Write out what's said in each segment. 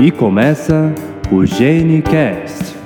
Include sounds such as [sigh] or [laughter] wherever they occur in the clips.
E começa o GeneCast.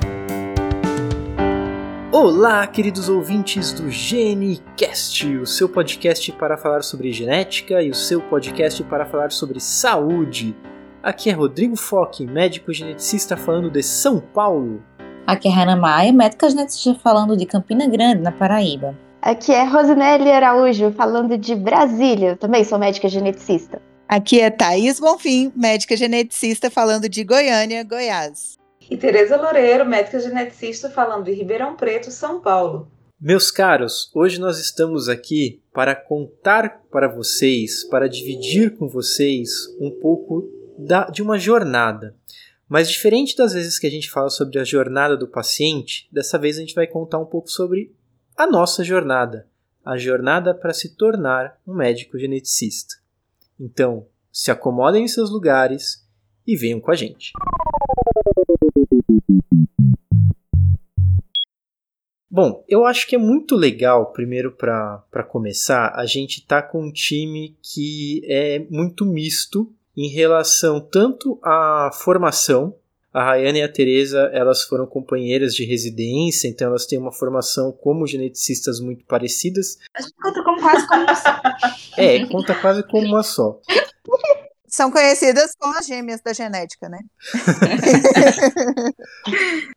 Olá, queridos ouvintes do GeneCast, o seu podcast para falar sobre genética e o seu podcast para falar sobre saúde. Aqui é Rodrigo Foque, médico geneticista falando de São Paulo. Aqui é Hannah Maia, médica geneticista falando de Campina Grande, na Paraíba. Aqui é Rosinelli Araújo, falando de Brasília. Eu também sou médica geneticista. Aqui é Thaís Bonfim, médica geneticista, falando de Goiânia, Goiás. E Tereza Loureiro, médica geneticista, falando de Ribeirão Preto, São Paulo. Meus caros, hoje nós estamos aqui para contar para vocês, para dividir com vocês um pouco da, de uma jornada. Mas diferente das vezes que a gente fala sobre a jornada do paciente, dessa vez a gente vai contar um pouco sobre a nossa jornada, a jornada para se tornar um médico geneticista. Então, se acomodem em seus lugares e venham com a gente. Bom, eu acho que é muito legal, primeiro para começar, a gente tá com um time que é muito misto em relação tanto à formação. A Rayane e a Teresa, elas foram companheiras de residência, então elas têm uma formação como geneticistas muito parecidas. A gente conta como quase como uma só. É, conta quase como uma só. São conhecidas como as gêmeas da genética, né? [laughs]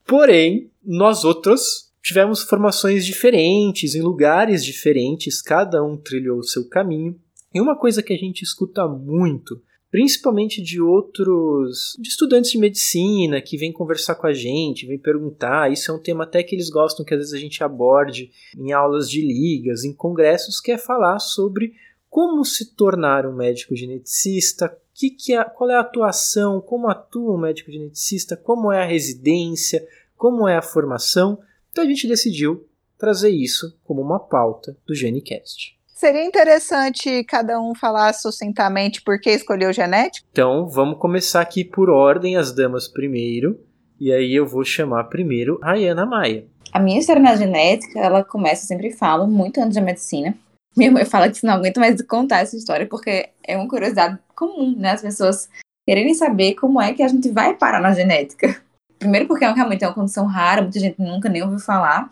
Porém, nós outros tivemos formações diferentes, em lugares diferentes, cada um trilhou o seu caminho. E uma coisa que a gente escuta muito, principalmente de outros, de estudantes de medicina que vêm conversar com a gente, vêm perguntar, isso é um tema até que eles gostam que às vezes a gente aborde em aulas de ligas, em congressos, que é falar sobre como se tornar um médico geneticista, que que é, qual é a atuação, como atua um médico geneticista, como é a residência, como é a formação. Então a gente decidiu trazer isso como uma pauta do GeneCast. Seria interessante cada um falar sucintamente por que escolheu genética? Então vamos começar aqui por ordem, as damas primeiro, e aí eu vou chamar primeiro a Ayana Maia. A minha história na genética, ela começa, eu sempre falo, muito antes da medicina. Minha mãe fala que não aguenta mais contar essa história porque é uma curiosidade comum, né? As pessoas quererem saber como é que a gente vai parar na genética. Primeiro porque é realmente é uma condição rara, muita gente nunca nem ouviu falar.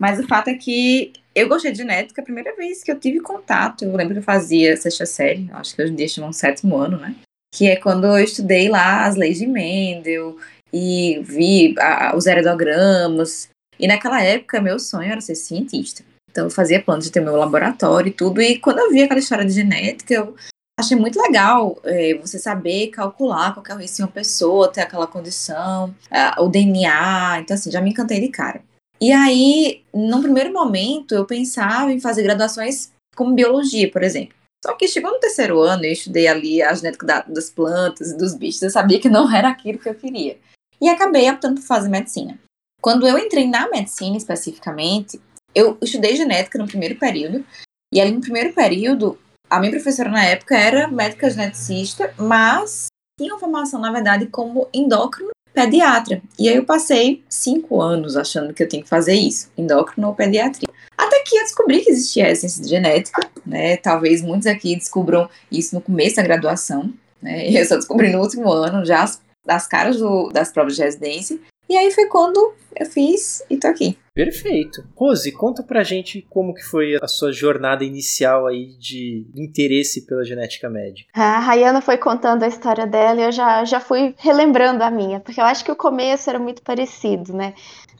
Mas o fato é que eu gostei de genética a primeira vez que eu tive contato. Eu lembro que eu fazia sexta série, acho que hoje em dia chamam sétimo ano, né? Que é quando eu estudei lá as leis de Mendel e vi a, os aerodogramas. E naquela época, meu sonho era ser cientista. Então eu fazia planos de ter meu laboratório e tudo. E quando eu vi aquela história de genética, eu achei muito legal é, você saber calcular qual é o risco de uma pessoa, ter aquela condição, é, o DNA. Então, assim, já me encantei de cara. E aí, num primeiro momento, eu pensava em fazer graduações como biologia, por exemplo. Só que chegou no terceiro ano, eu estudei ali a genética da, das plantas e dos bichos, eu sabia que não era aquilo que eu queria. E acabei optando por fazer medicina. Quando eu entrei na medicina especificamente, eu estudei genética no primeiro período, e ali no primeiro período, a minha professora na época era médica geneticista, mas tinha uma formação, na verdade, como endócrino pediatra. E aí eu passei cinco anos achando que eu tinha que fazer isso, endócrino ou pediatria. Até que eu descobri que existia a de genética, né? Talvez muitos aqui descubram isso no começo da graduação, né? Eu só descobri no último ano, já as, das caras do, das provas de residência. E aí foi quando eu fiz e tô aqui. Perfeito. Rose, conta pra gente como que foi a sua jornada inicial aí de interesse pela genética médica. A Rayana foi contando a história dela e eu já, já fui relembrando a minha, porque eu acho que o começo era muito parecido, né?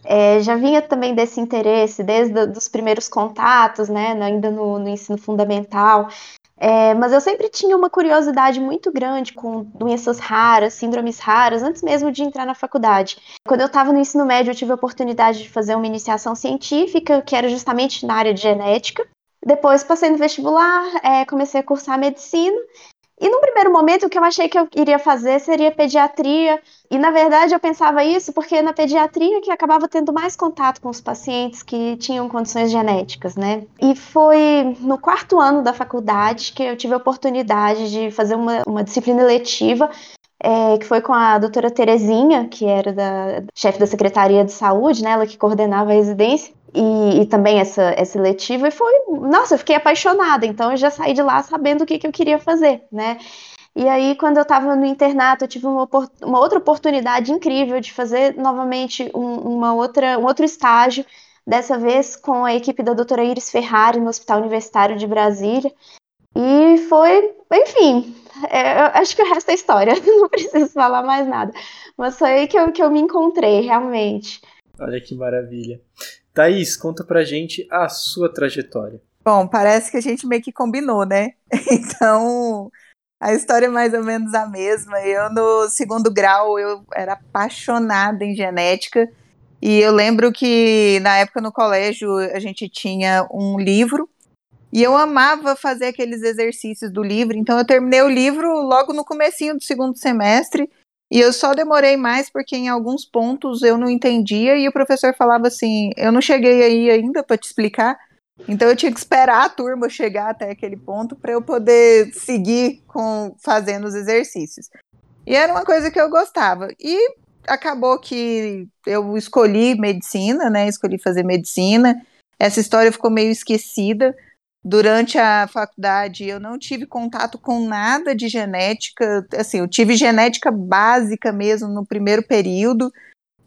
É, já vinha também desse interesse desde os primeiros contatos, né, ainda no, no ensino fundamental. É, mas eu sempre tinha uma curiosidade muito grande com doenças raras, síndromes raras, antes mesmo de entrar na faculdade. Quando eu estava no ensino médio, eu tive a oportunidade de fazer uma iniciação científica, que era justamente na área de genética. Depois passei no vestibular, é, comecei a cursar medicina e no primeiro momento, o que eu achei que eu iria fazer seria pediatria. E na verdade eu pensava isso porque na pediatria que acabava tendo mais contato com os pacientes que tinham condições genéticas, né? E foi no quarto ano da faculdade que eu tive a oportunidade de fazer uma, uma disciplina letiva é, que foi com a doutora Terezinha, que era da chefe da Secretaria de Saúde, né, ela que coordenava a residência, e, e, também essa, essa letiva, e foi, nossa, eu fiquei apaixonada, então eu já saí de lá sabendo o que, que eu queria fazer, né. E aí, quando eu estava no internato, eu tive uma, uma, outra oportunidade incrível de fazer novamente um, uma outra, um outro estágio, dessa vez com a equipe da doutora Iris Ferrari no Hospital Universitário de Brasília. E foi, enfim, é, acho que o resto é história, [laughs] não preciso falar mais nada. Mas foi aí que eu, que eu me encontrei, realmente. Olha que maravilha. Thaís, conta pra gente a sua trajetória. Bom, parece que a gente meio que combinou, né? [laughs] Então, a história é mais ou menos a mesma. Eu, no segundo grau, eu era apaixonada em genética. E eu lembro que, na época, no colégio, a gente tinha um livro e eu amava fazer aqueles exercícios do livro, então eu terminei o livro logo no comecinho do segundo semestre, e eu só demorei mais porque em alguns pontos eu não entendia e o professor falava assim: "Eu não cheguei aí ainda para te explicar". Então eu tinha que esperar a turma chegar até aquele ponto para eu poder seguir com fazendo os exercícios. E era uma coisa que eu gostava. E acabou que eu escolhi medicina, né? Escolhi fazer medicina. Essa história ficou meio esquecida Durante a faculdade, eu não tive contato com nada de genética. Assim, eu tive genética básica mesmo no primeiro período,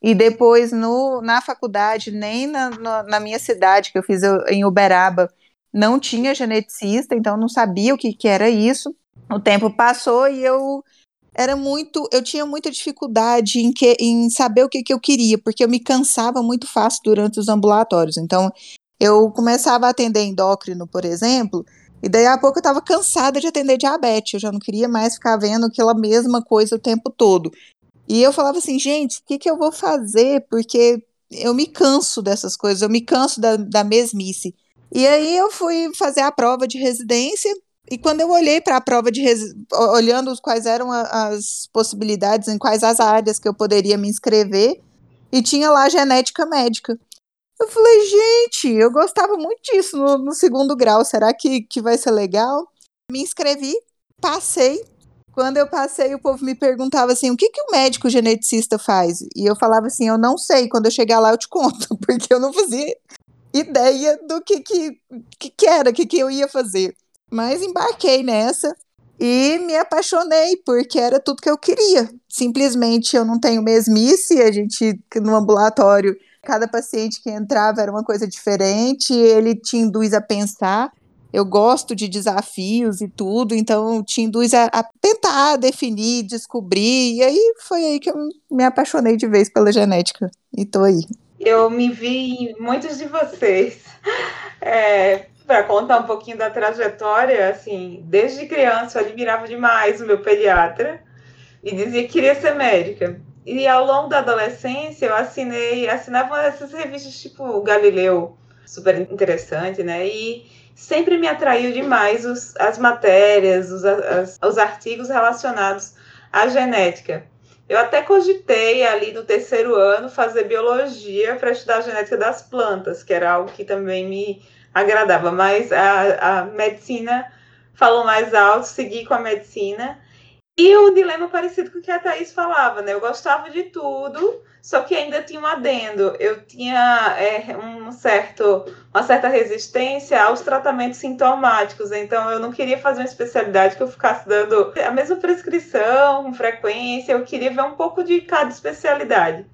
e depois no, na faculdade, nem na, na, na minha cidade, que eu fiz em Uberaba, não tinha geneticista, então não sabia o que, que era isso. O tempo passou e eu era muito, eu tinha muita dificuldade em, que, em saber o que, que eu queria, porque eu me cansava muito fácil durante os ambulatórios. Então, eu começava a atender endócrino, por exemplo, e daí a pouco eu estava cansada de atender diabetes, eu já não queria mais ficar vendo aquela mesma coisa o tempo todo. E eu falava assim, gente, o que, que eu vou fazer? Porque eu me canso dessas coisas, eu me canso da, da mesmice. E aí eu fui fazer a prova de residência, e quando eu olhei para a prova de olhando quais eram as possibilidades, em quais as áreas que eu poderia me inscrever, e tinha lá genética médica. Eu falei, gente, eu gostava muito disso no, no segundo grau. Será que, que vai ser legal? Me inscrevi, passei. Quando eu passei, o povo me perguntava assim: o que, que o médico geneticista faz? E eu falava assim: eu não sei. Quando eu chegar lá, eu te conto, [laughs] porque eu não fazia ideia do que, que, que, era, o que, que eu ia fazer. Mas embarquei nessa e me apaixonei, porque era tudo que eu queria. Simplesmente eu não tenho mesmice, a gente no ambulatório Cada paciente que entrava era uma coisa diferente, ele te induz a pensar. Eu gosto de desafios e tudo, então te induz a, a tentar definir, descobrir. E aí foi aí que eu me apaixonei de vez pela genética. E tô aí. Eu me vi em muitos de vocês. [laughs] É, para contar um pouquinho da trajetória, assim, desde criança eu admirava demais o meu pediatra e dizia que queria ser médica. E ao longo da adolescência eu assinei, assinava essas revistas tipo Galileu, super interessante, né? E sempre me atraiu demais os, as matérias, os, as, os artigos relacionados à genética. Eu até cogitei ali no terceiro ano fazer biologia para estudar a genética das plantas, que era algo que também me agradava, mas a, a medicina falou mais alto, segui com a medicina e o dilema parecido com o que a Thaís falava, né? Eu gostava de tudo, só que ainda tinha um adendo. Eu tinha é, um certo, uma certa resistência aos tratamentos sintomáticos, então eu não queria fazer uma especialidade que eu ficasse dando a mesma prescrição com frequência, eu queria ver um pouco de cada especialidade.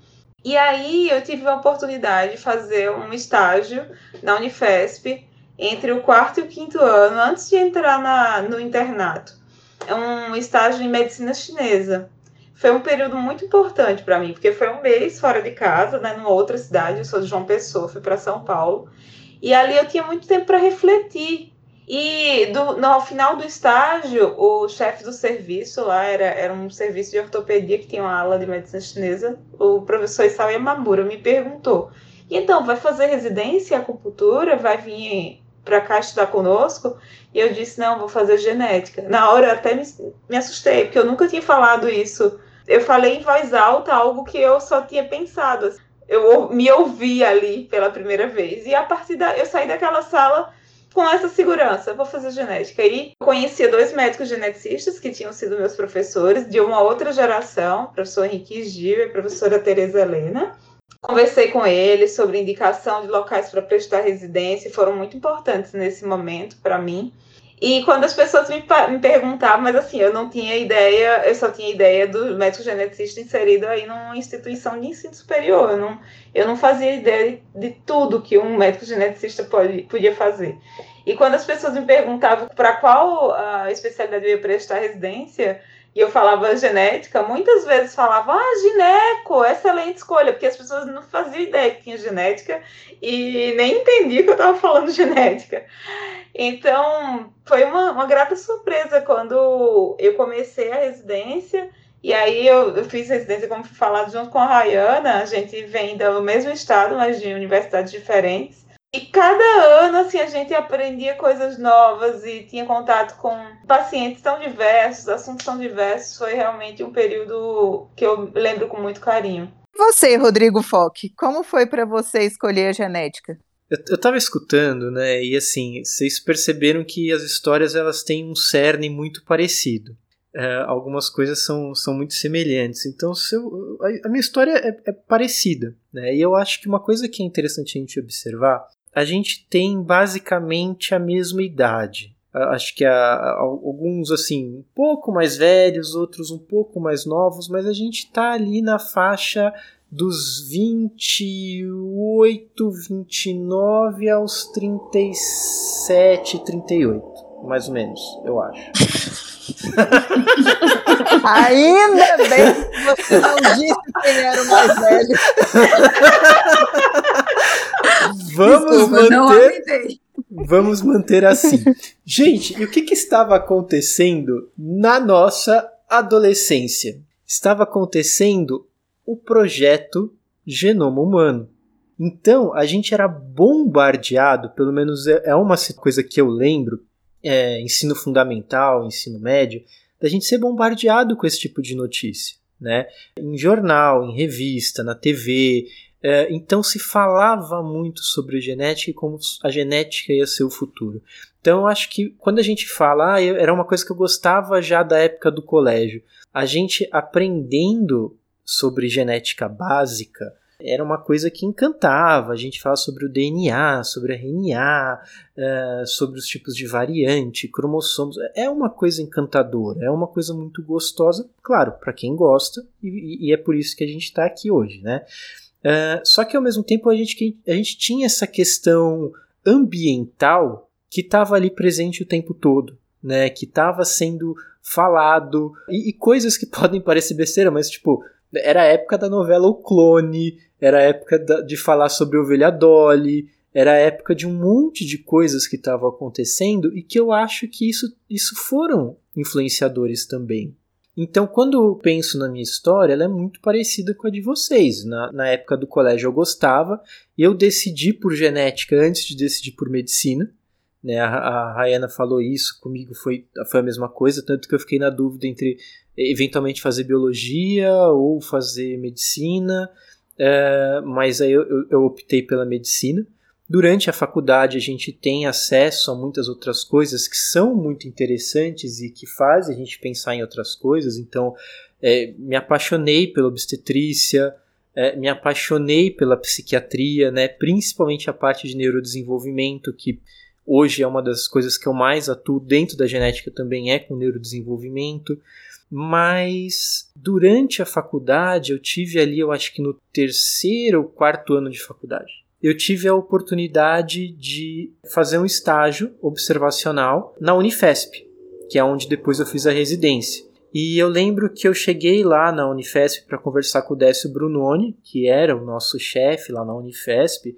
E aí eu tive a oportunidade de fazer um estágio na Unifesp entre o quarto e o quinto ano, antes de entrar na, no internato um estágio em medicina chinesa. Foi um período muito importante para mim, porque foi um mês fora de casa, né, numa outra cidade. Eu sou de João Pessoa, fui para São Paulo. E ali eu tinha muito tempo para refletir. E do, no, ao final do estágio, o chefe do serviço lá era, era um serviço de ortopedia que tinha uma aula de medicina chinesa. O professor Isao Yamamura me perguntou: então, vai fazer residência em acupuntura? Vai vir para cá estudar conosco? E eu disse, não, vou fazer genética. Na hora eu até me, me assustei, porque eu nunca tinha falado isso. Eu falei em voz alta algo que eu só tinha pensado. Eu me ouvi ali pela primeira vez. E a partir da. Eu saí daquela sala com essa segurança, vou fazer genética. E conhecia dois médicos geneticistas que tinham sido meus professores de uma outra geração, professor Henrique Gil e a professora Tereza Helena. Conversei com eles sobre indicação de locais para prestar residência, foram muito importantes nesse momento para mim. E quando as pessoas me, me, perguntavam, mas assim, eu não tinha ideia, eu só tinha ideia do médico geneticista inserido aí numa instituição de ensino superior. Eu não, eu não fazia ideia de, de tudo que um médico geneticista pode, podia fazer. E quando as pessoas me perguntavam para qual a especialidade eu ia prestar residência, e eu falava genética, muitas vezes falava, ah, gineco, excelente escolha, porque as pessoas não faziam ideia que tinha genética e nem entendiam que eu estava falando genética. Então, foi uma, uma grata surpresa quando eu comecei a residência, e aí eu, eu fiz residência, como falado, junto com a Rayana, a gente vem do mesmo estado, mas de universidades diferentes. E cada ano, assim, a gente aprendia coisas novas e tinha contato com pacientes tão diversos, assuntos tão diversos. Foi realmente um período que eu lembro com muito carinho. Você, Rodrigo Foque, como foi para você escolher a genética? Eu, eu tava escutando, né, e assim, vocês perceberam que as histórias elas têm um cerne muito parecido. É, algumas coisas são, são muito semelhantes. Então, eu, a, a, minha história é, é, parecida. Né? E eu acho que uma coisa que é interessante a gente observar a gente tem basicamente a mesma idade. Acho que há alguns assim um pouco mais velhos, outros um pouco mais novos, mas a gente está ali na faixa dos 28, 29 aos 37, 38, mais ou menos, eu acho. Ainda bem que você não disse quem era o mais velho. Vamos Desculpa, manter. Vamos manter assim. Gente, e o que, que estava acontecendo na nossa adolescência? Estava acontecendo o projeto Genoma Humano. Então, a gente era bombardeado, pelo menos é, é uma coisa que eu lembro, é, ensino fundamental, ensino médio, da gente ser bombardeado com esse tipo de notícia. Né? Em jornal, em revista, na TV, é, então se falava muito sobre genética e como a genética ia ser o futuro. Então acho que quando a gente fala, ah, eu, era uma coisa que eu gostava já da época do colégio. A gente aprendendo sobre genética básica era uma coisa que encantava. A gente fala sobre o DNA, sobre a RNA, é, sobre os tipos de variante, cromossomos. É uma coisa encantadora, é uma coisa muito gostosa, claro, para quem gosta, e, e, é por isso que a gente está aqui hoje, né? Uh, só que ao mesmo tempo a gente, a gente tinha essa questão ambiental que estava ali presente o tempo todo, né? Que estava sendo falado e, e, coisas que [laughs] podem parecer besteira, mas tipo era a época da novela O Clone, era a época da, de falar sobre Ovelha Dolly, era a época de um monte de coisas que estavam acontecendo e que eu acho que isso, isso foram influenciadores também, então, quando eu penso na minha história, ela é muito parecida com a de vocês. Na, na época do colégio eu gostava, eu decidi por genética antes de decidir por medicina. Né? A, a Rayana falou isso, comigo foi, foi a mesma coisa, tanto que eu fiquei na dúvida entre eventualmente fazer biologia ou fazer medicina, é, mas aí eu, eu, eu optei pela medicina. Durante a faculdade, a gente tem acesso a muitas outras coisas que são muito interessantes e que fazem a gente pensar em outras coisas. Então, é, me apaixonei pela obstetrícia, é, me apaixonei pela psiquiatria, né? principalmente a parte de neurodesenvolvimento, que hoje é uma das coisas que eu mais atuo dentro da genética também é com neurodesenvolvimento. Mas durante a faculdade, eu tive ali, eu acho que no terceiro ou quarto ano de faculdade eu tive a oportunidade de fazer um estágio observacional na Unifesp, que é onde depois eu fiz a residência. E eu lembro que eu cheguei lá na Unifesp para conversar com o Décio Brunoni, que era o nosso chefe lá na Unifesp,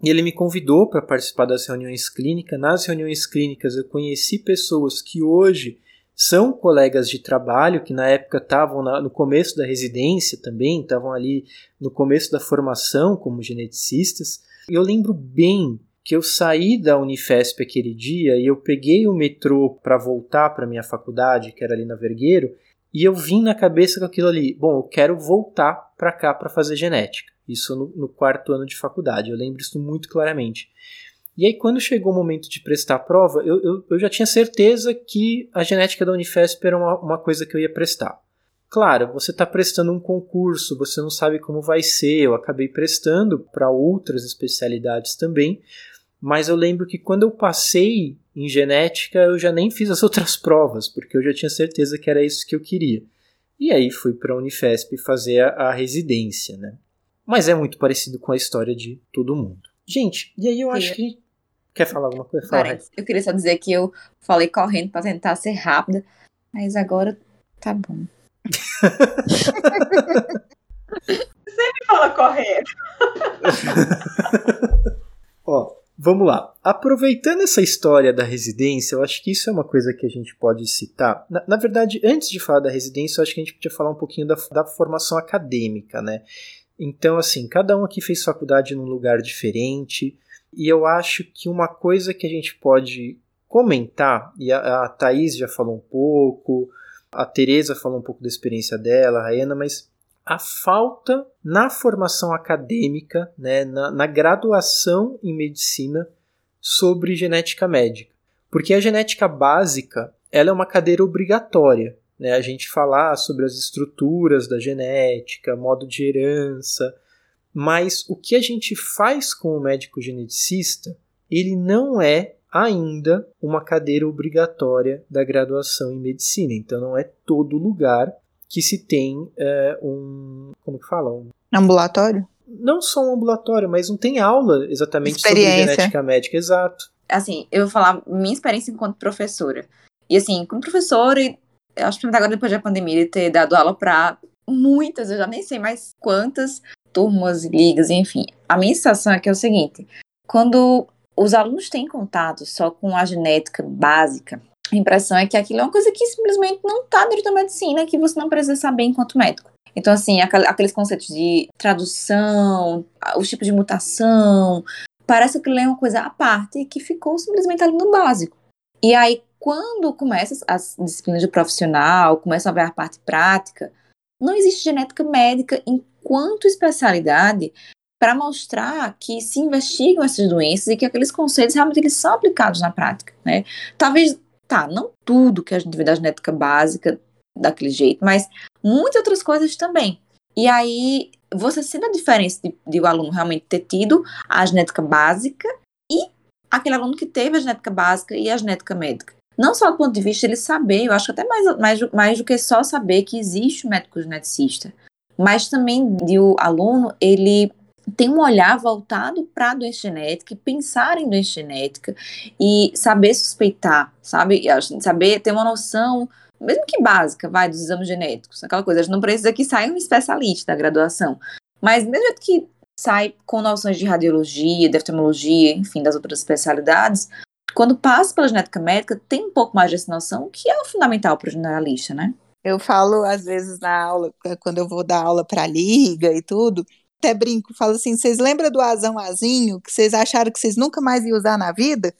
e ele me convidou para participar das reuniões clínicas. Nas reuniões clínicas eu conheci pessoas que hoje são colegas de trabalho que na época estavam no começo da residência também, estavam ali no começo da formação como geneticistas. E eu lembro bem que eu saí da Unifesp aquele dia e eu peguei o metrô para voltar para minha faculdade, que era ali na Vergueiro, e eu vim na cabeça com aquilo ali. Bom, eu quero voltar para cá para fazer genética. Isso no, no quarto ano de faculdade. Eu lembro isso muito claramente. E aí, quando chegou o momento de prestar a prova, eu, eu, eu já tinha certeza que a genética da Unifesp era uma, uma coisa que eu ia prestar. Claro, você está prestando um concurso, você não sabe como vai ser. Eu acabei prestando para outras especialidades também, mas eu lembro que quando eu passei em genética, eu já nem fiz as [laughs] outras provas, porque eu já tinha certeza que era isso que eu queria. E aí fui para a Unifesp fazer a, a residência, né? Mas é muito parecido com a história de todo mundo. Gente, e aí eu acho que. Quer falar alguma coisa? Fala, Parece. Eu queria só dizer que eu falei correndo pra tentar ser rápida, mas agora tá bom. Sempre fala correndo. [laughs] Ó, vamos lá. Aproveitando essa história da residência, eu acho que isso é uma coisa que a gente pode citar. Na, na verdade, antes de falar da residência, eu acho que a gente podia falar um pouquinho da, da formação acadêmica, né? Então, assim, cada um aqui fez faculdade num lugar diferente, e eu acho que uma coisa que a gente pode comentar, e a, a Thaís já falou um pouco, a Tereza falou um pouco da experiência dela, a Raena, mas a falta na formação acadêmica, né, na, na graduação em medicina sobre genética médica. Porque a genética básica ela é uma cadeira obrigatória. Né? A gente falar sobre as estruturas da genética, modo de herança, mas o que a gente faz com o médico geneticista, ele não é ainda uma cadeira obrigatória da graduação em medicina. Então não é todo lugar que se tem é, um. Como que fala? Um, Ambulatório? não só um ambulatório, mas não tem aula exatamente sobre Experiência. genética médica, exato. Assim, eu vou falar minha experiência enquanto professora. E assim, como professora, e eu acho que agora depois da pandemia, de ter dado aula para muitas, eu já nem sei mais quantas turmas, ligas, enfim. A minha sensação é que é o seguinte: quando os alunos têm contato só com a genética básica, a impressão é que aquilo é uma coisa que simplesmente não está dentro da medicina, que você não precisa saber enquanto médico. Então, assim, aquel- aqueles conceitos de tradução, os tipos de mutação, parece que ele é uma coisa à parte que ficou simplesmente ali no básico. E aí, quando começa as disciplinas de profissional, começa a ver a parte prática, não existe genética médica enquanto especialidade para mostrar que se investigam essas doenças e que aqueles conceitos realmente eles são aplicados na prática, né? Talvez, tá, não tudo que a gente vê da genética básica daquele jeito, mas muitas outras coisas também. E aí, você sente a diferença de, de o aluno realmente ter tido a genética básica e aquele aluno que teve a genética básica e a genética médica. Não só do ponto de vista de ele saber, eu acho que até mais, mais, mais do que só saber que existe o médico geneticista, mas também de o aluno, ele tem um olhar voltado para a doença genética, pensar em doença genética e saber suspeitar, sabe? A gente Saber ter uma noção, mesmo que básica, vai, dos exames genéticos, aquela coisa. A gente não precisa que saia um especialista da graduação, mas mesmo que sai com noções de radiologia, de oftalmologia, enfim, das outras especialidades, quando passa pela genética médica, tem um pouco mais dessa noção, que é o fundamental para o generalista, né? Eu falo, às vezes, na aula, quando eu vou dar aula para liga e tudo, até brinco, falo assim: vocês lembram do azão azinho que vocês acharam que vocês nunca mais iam usar na vida?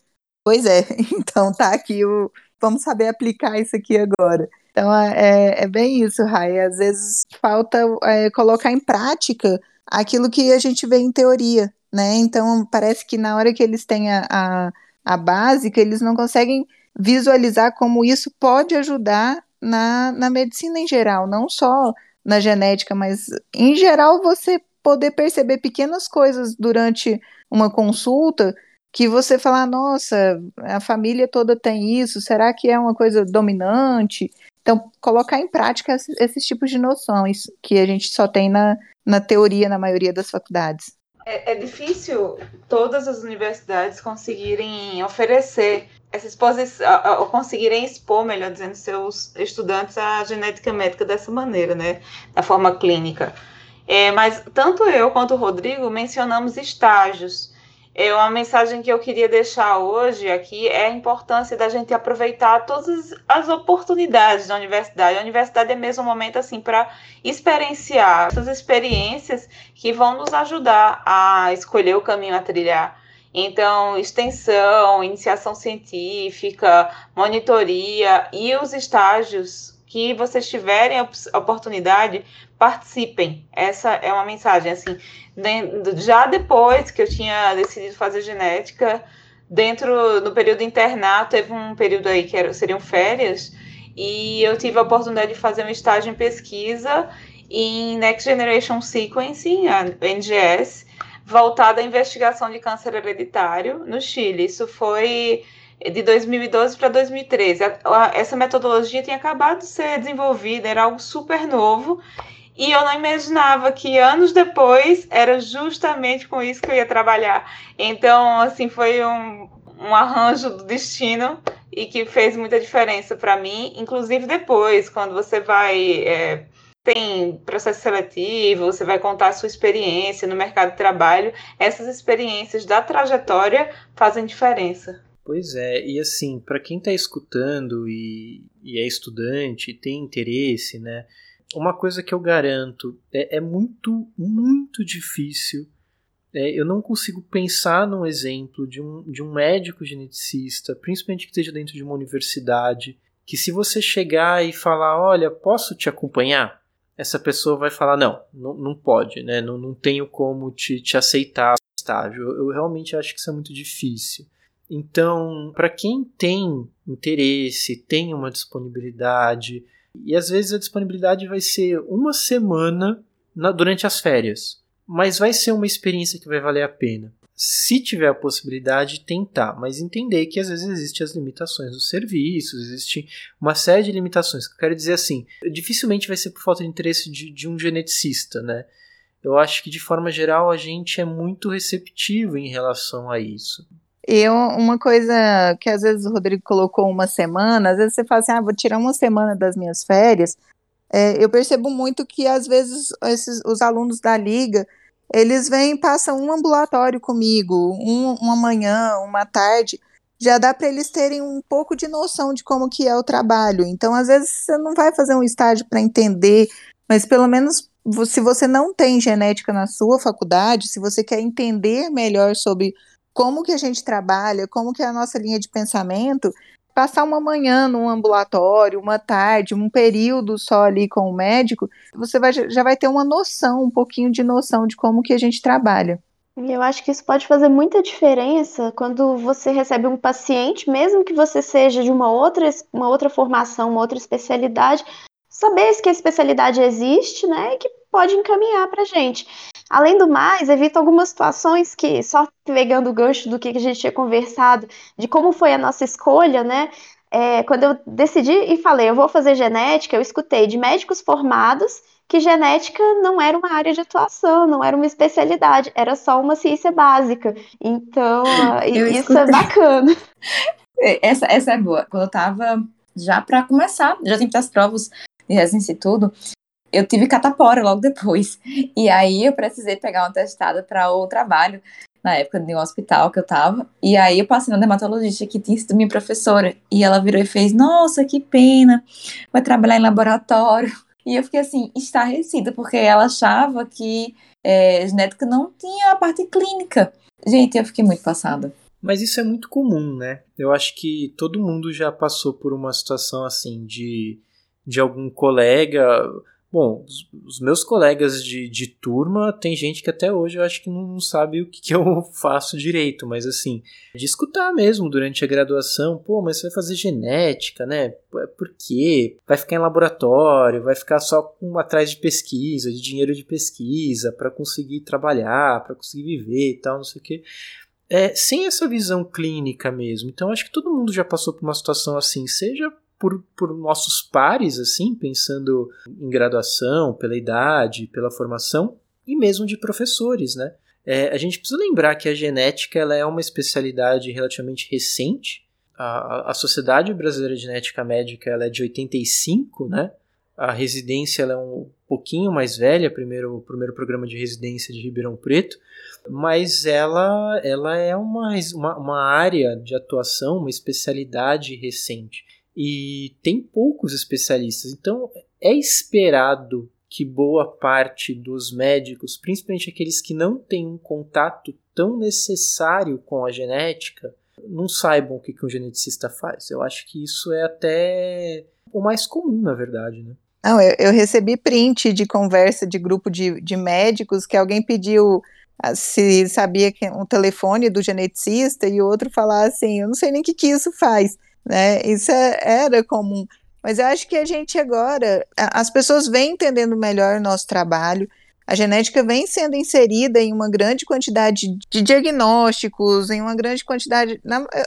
Pois é, [laughs] então tá aqui o. Vamos saber aplicar isso aqui agora. Então é, é bem isso, Rai. Às vezes falta é, colocar em prática aquilo que a gente vê em teoria, né? Então parece que na hora que eles têm a, a, a básica, eles não conseguem visualizar como isso pode ajudar na, na medicina em geral, não só na genética, mas em geral você poder perceber pequenas coisas durante uma consulta que você fala, nossa, a família toda tem isso, será que é uma coisa dominante? Então, colocar em prática esses, esses tipos de noções que a gente só tem na, na teoria na maioria das faculdades. É, é difícil todas as universidades conseguirem oferecer essa exposição, ou conseguirem expor, melhor dizendo, seus estudantes à genética médica dessa maneira, né? Da forma clínica. É, mas tanto eu quanto o Rodrigo mencionamos estágios. É uma mensagem que eu queria deixar hoje aqui é a importância da gente aproveitar todas as oportunidades da universidade. A universidade é mesmo um momento assim para experienciar essas experiências que vão nos ajudar a escolher o caminho a trilhar. Então, extensão, iniciação científica, monitoria e os estágios que vocês tiverem a oportunidade, participem. Essa é uma mensagem, assim, já depois que eu tinha decidido fazer genética, dentro, no período internato, teve um período aí que era, seriam férias, e eu tive a oportunidade de fazer um estágio em pesquisa em Next Generation Sequencing, a NGS, voltada à investigação de câncer hereditário no Chile. Isso foi de 2012 para 2013. Essa metodologia tinha acabado de ser desenvolvida, era algo super novo, e eu não imaginava que anos depois era justamente com isso que eu ia trabalhar. Então, assim, foi um, um arranjo do destino e que fez muita diferença para mim, inclusive depois, quando você vai. É, tem processo seletivo, você vai contar a sua experiência no mercado de trabalho, essas experiências da trajetória fazem diferença. Pois é, e assim, para quem está escutando e, e, é estudante, tem interesse, né? Uma coisa que eu garanto é, é muito, muito difícil. É, eu não consigo pensar num exemplo de um, de um médico geneticista, principalmente que esteja dentro de uma universidade, que se você chegar e falar, olha, posso te acompanhar? Essa pessoa vai falar, não, não, não pode, né? Não, não tenho como te, te aceitar estágio. Eu, eu realmente acho que isso é muito difícil. Então, para quem tem interesse, tem uma disponibilidade, e às vezes a disponibilidade vai ser uma semana na, durante as férias, mas vai ser uma experiência que vai valer a pena. Se tiver a possibilidade, tentar, mas entender que às vezes existem as limitações dos serviços, existe uma série de limitações. Eu quero dizer assim, dificilmente vai ser por falta de interesse de, de um geneticista, né? Eu acho que de forma geral a gente é muito receptivo em relação a isso. E uma coisa que às vezes o Rodrigo colocou uma semana, às vezes você fala assim, ah, vou tirar uma semana das minhas férias. É, eu percebo muito que às vezes esses, os alunos da liga, eles vêm passam um ambulatório comigo, um, uma manhã, uma tarde, já dá para eles terem um pouco de noção de como que é o trabalho. Então, às vezes, você não vai fazer um estágio para entender, mas pelo menos se você não tem genética na sua faculdade, se você quer entender melhor sobre como que a gente trabalha, como que é a nossa linha de pensamento, passar uma manhã num ambulatório, uma tarde, um período só ali com o médico, você vai, já vai ter uma noção, um pouquinho de noção de como que a gente trabalha. Eu acho que isso pode fazer muita diferença quando você recebe um paciente, mesmo que você seja de uma outra, uma outra formação, uma outra especialidade, saber que a especialidade existe, né, e que pode encaminhar para gente. Além do mais, evita algumas situações que, só pegando o gancho do que a gente tinha conversado, de como foi a nossa escolha, né? É, quando eu decidi e falei, eu vou fazer genética, eu escutei de médicos formados que genética não era uma área de atuação, não era uma especialidade, era só uma ciência básica. Então, [laughs] isso é escutei. é bacana. Essa, essa é boa. Quando eu tava já para começar, já tem as provas de residência e tudo, eu tive catapora logo depois. E aí eu precisei pegar uma testada para o trabalho, na época de um hospital que eu tava. E aí eu passei na dermatologista que tinha sido minha professora. E ela virou e fez: Nossa, que pena, vai trabalhar em laboratório. E eu fiquei assim, estarrecida, porque ela achava que é, genética não tinha a parte clínica. Gente, eu fiquei muito passada. Mas isso é muito comum, né? Eu acho que todo mundo já passou por uma situação assim de, de algum colega Bom, os, os meus colegas de, de turma, tem gente que até hoje eu acho que não sabe o que, que eu [laughs] faço direito, mas assim, de escutar mesmo durante a graduação, pô, mas você vai fazer genética, né? É, por quê? Vai ficar em laboratório, vai ficar só com, atrás de pesquisa, de dinheiro de pesquisa, para conseguir trabalhar, para conseguir viver e tal, não sei o quê. É, sem essa visão clínica mesmo. Então, acho que todo mundo já passou por uma situação assim, seja por, por nossos pares, assim, pensando em graduação, pela idade, pela formação, e mesmo de professores, né? É, a gente precisa lembrar que a genética ela é uma especialidade relativamente recente. A, a Sociedade Brasileira de Genética Médica ela é de 85, né? A residência ela é um pouquinho mais velha, primeiro, o primeiro programa de residência de Ribeirão Preto, mas ela, ela é uma, uma, uma área de atuação, uma especialidade recente e tem poucos especialistas. Então é esperado que boa parte dos médicos, principalmente aqueles que não têm um contato tão necessário com a genética, não saibam o que, um geneticista faz. Eu acho que isso é até o mais comum, na verdade, né? Não, eu, eu recebi print de conversa de grupo de, de médicos que alguém pediu ah, se sabia que um telefone do geneticista e o outro falar assim, eu não sei nem o que, que isso faz né? Isso é, era comum. Mas eu acho que a gente agora, as pessoas vêm entendendo melhor o nosso trabalho, a genética vem sendo inserida em uma grande quantidade de diagnósticos, em uma grande quantidade.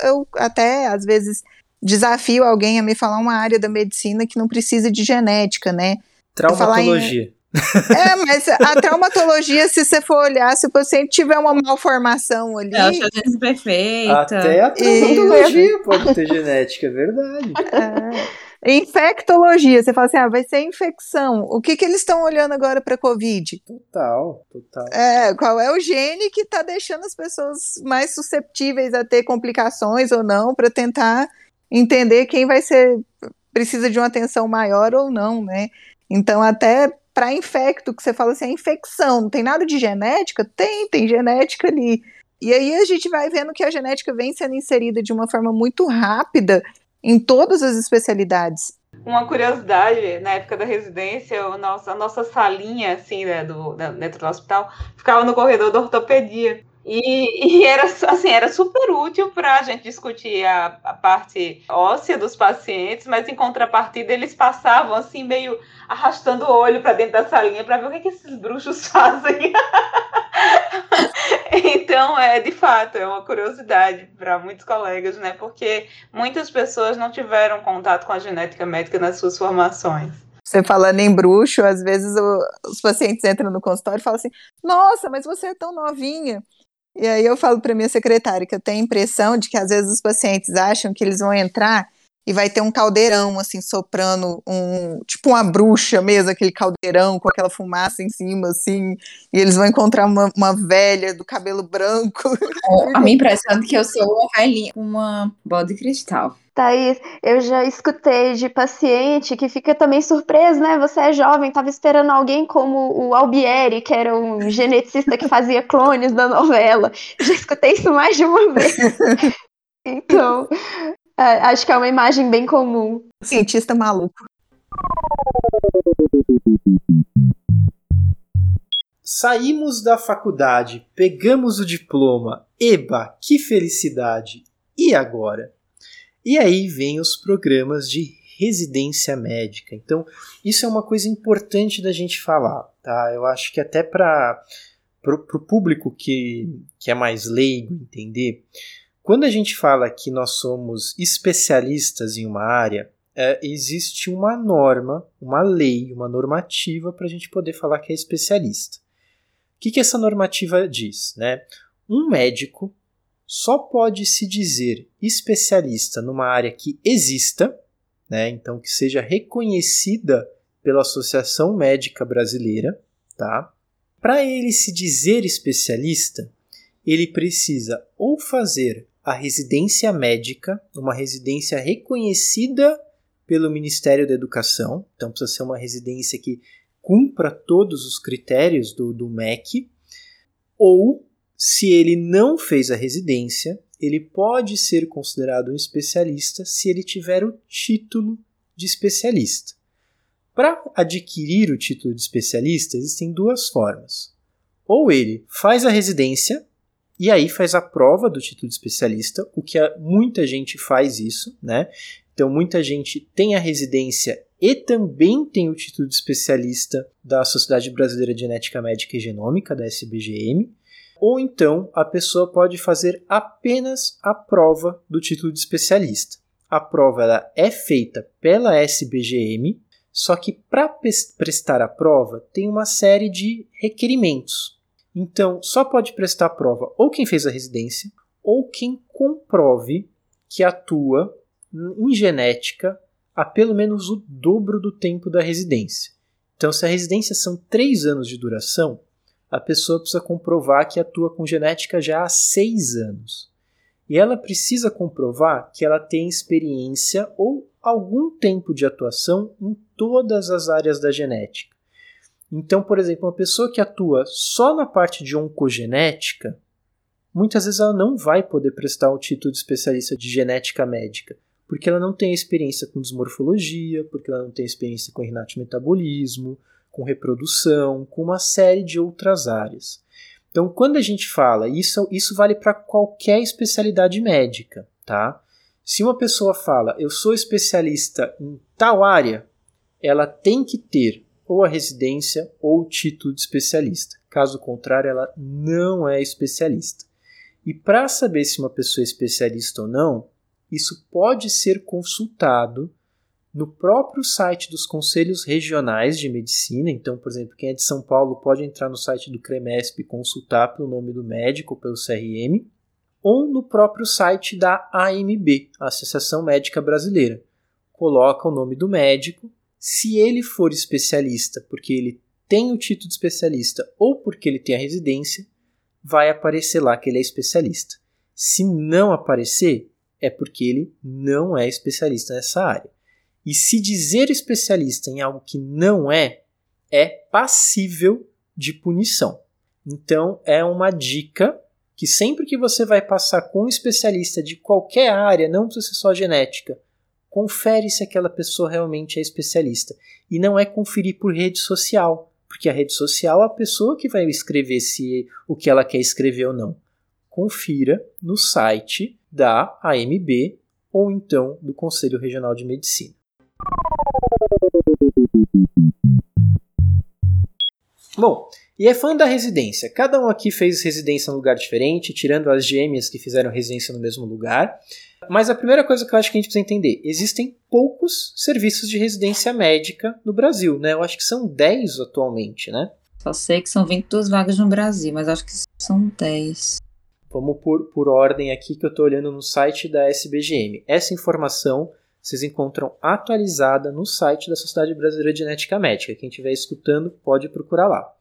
Eu até, às vezes, desafio alguém a me falar uma área da medicina que não precisa de genética, né? Traumatologia. [laughs] É, mas a traumatologia, se você for olhar, se o paciente tiver uma malformação ali. É, a perfeita. Até a traumatologia pode ter genética, é verdade. É. Infectologia, você fala assim, ah, vai ser infecção. O que, que eles estão olhando agora para Covid? Total, total. É, qual é o gene que está deixando as pessoas mais susceptíveis a ter complicações ou não, para tentar entender quem vai ser, precisa de uma atenção maior ou não, né? Então, até para infecto, que você fala assim, a infecção, não tem nada de genética? Tem, tem genética ali. E aí a gente vai vendo que a genética vem sendo inserida de uma forma muito rápida em todas as especialidades. Uma curiosidade, na época da residência, o nosso, a nossa salinha, assim, né, do, dentro do hospital, ficava no corredor da ortopedia. E, [laughs] e, era assim, era super útil para a gente discutir a, a, parte óssea dos pacientes, mas em contrapartida eles passavam assim meio arrastando o olho para dentro da salinha para ver o que, que esses bruxos [laughs] fazem. então, é de fato, é uma curiosidade para muitos colegas, né? Porque muitas pessoas não tiveram contato com a genética médica nas suas formações. Você falando em bruxo, às vezes o, os pacientes entram no consultório e falam assim: Nossa, mas você é tão novinha. E aí eu falo para minha secretária que eu tenho a impressão de que às vezes os pacientes acham que eles vão entrar e vai ter um caldeirão assim soprando um tipo uma bruxa mesmo aquele caldeirão com aquela fumaça em cima assim e eles vão encontrar uma, uma velha do cabelo branco. A minha impressão é que eu sou uma velhinha uma bola de cristal Thaís, eu já escutei de paciente que fica também surpreso, né? Você é jovem, estava esperando alguém como o Albieri, que era um geneticista que fazia clones da novela. Já escutei isso mais de uma vez. [laughs] Então, é, acho que é uma imagem bem comum. Cientista maluco. Saímos da faculdade, pegamos o diploma. Eba, que felicidade! E agora? E aí vem os programas de residência médica. Então, isso é uma coisa importante da gente falar, tá? Eu acho que até para o público que, que é mais leigo entender, quando a gente fala que nós somos especialistas em uma área, é, existe uma norma, uma lei, uma normativa para a gente poder falar que é especialista. O que, que essa normativa diz? Né? Um médico só pode se dizer especialista numa área que exista, né? então que seja reconhecida pela Associação Médica Brasileira, tá? Para ele se dizer especialista, ele precisa ou fazer a residência médica, uma residência reconhecida pelo Ministério da Educação, então precisa ser uma residência que cumpra todos os critérios do, do MEC, ou se ele não fez a residência, ele pode ser considerado um especialista se ele tiver o título de especialista. Para adquirir o título de especialista, existem duas formas. Ou ele faz a residência e aí faz a prova do título de especialista, o que muita gente faz isso, né? Então muita gente tem a residência e também tem o título de especialista da Sociedade Brasileira de Genética Médica e Genômica, da SBGM. Ou então a pessoa pode fazer apenas a prova do título de especialista. A prova ela é feita pela SBGM, só que para prestar a prova tem uma série de requerimentos. Então, só pode prestar a prova ou quem fez a residência, ou quem comprove que atua em genética há pelo menos o dobro do tempo da residência. Então, se a residência são três anos de duração, a pessoa precisa comprovar que atua com genética já há seis anos. E ela precisa comprovar que ela tem experiência ou algum tempo de atuação em todas as áreas da genética. Então, por exemplo, uma pessoa que atua só na parte de oncogenética, muitas vezes ela não vai poder prestar o título de especialista de genética médica, porque ela não tem experiência com desmorfologia, porque ela não tem experiência com metabolismo, com reprodução, com uma série de outras áreas. Então, quando a gente fala, isso, isso vale para qualquer especialidade médica, tá? Se uma pessoa fala, eu sou especialista em tal área, ela tem que ter ou a residência ou o título de especialista. Caso contrário, ela não é especialista. E para saber se uma pessoa é especialista ou não, isso pode ser consultado no próprio site dos conselhos regionais de medicina. Então, por exemplo, quem é de São Paulo pode entrar no site do CREMESP e consultar pelo nome do médico, pelo CRM, ou no próprio site da AMB, Associação Médica Brasileira. Coloca o nome do médico. Se ele for especialista, porque ele tem o título de especialista ou porque ele tem a residência, vai aparecer lá que ele é especialista. Se não aparecer, é porque ele não é especialista nessa área. E se dizer especialista em algo que não é, é passível de punição. Então, é uma dica que sempre que você vai passar com um especialista de qualquer área, não precisa ser só genética, confere se aquela pessoa realmente é especialista. E não é conferir por rede social, porque a rede social é a pessoa que vai escrever se o que ela quer escrever ou não. Confira no site da AMB ou então do Conselho Regional de Medicina. Bom, e é fã da residência. Cada um aqui fez residência em um lugar diferente, tirando as gêmeas que fizeram residência no mesmo lugar. Mas a primeira coisa que eu acho que a gente precisa entender: existem poucos serviços de residência médica no Brasil, né? Eu acho que são 10 atualmente, né? Só sei que são 22 vagas no Brasil, mas acho que são 10. Vamos por, por ordem aqui que eu estou olhando no site da SBGM. Essa informação vocês encontram atualizada no site da Sociedade Brasileira de Genética Médica. Quem estiver escutando pode procurar lá.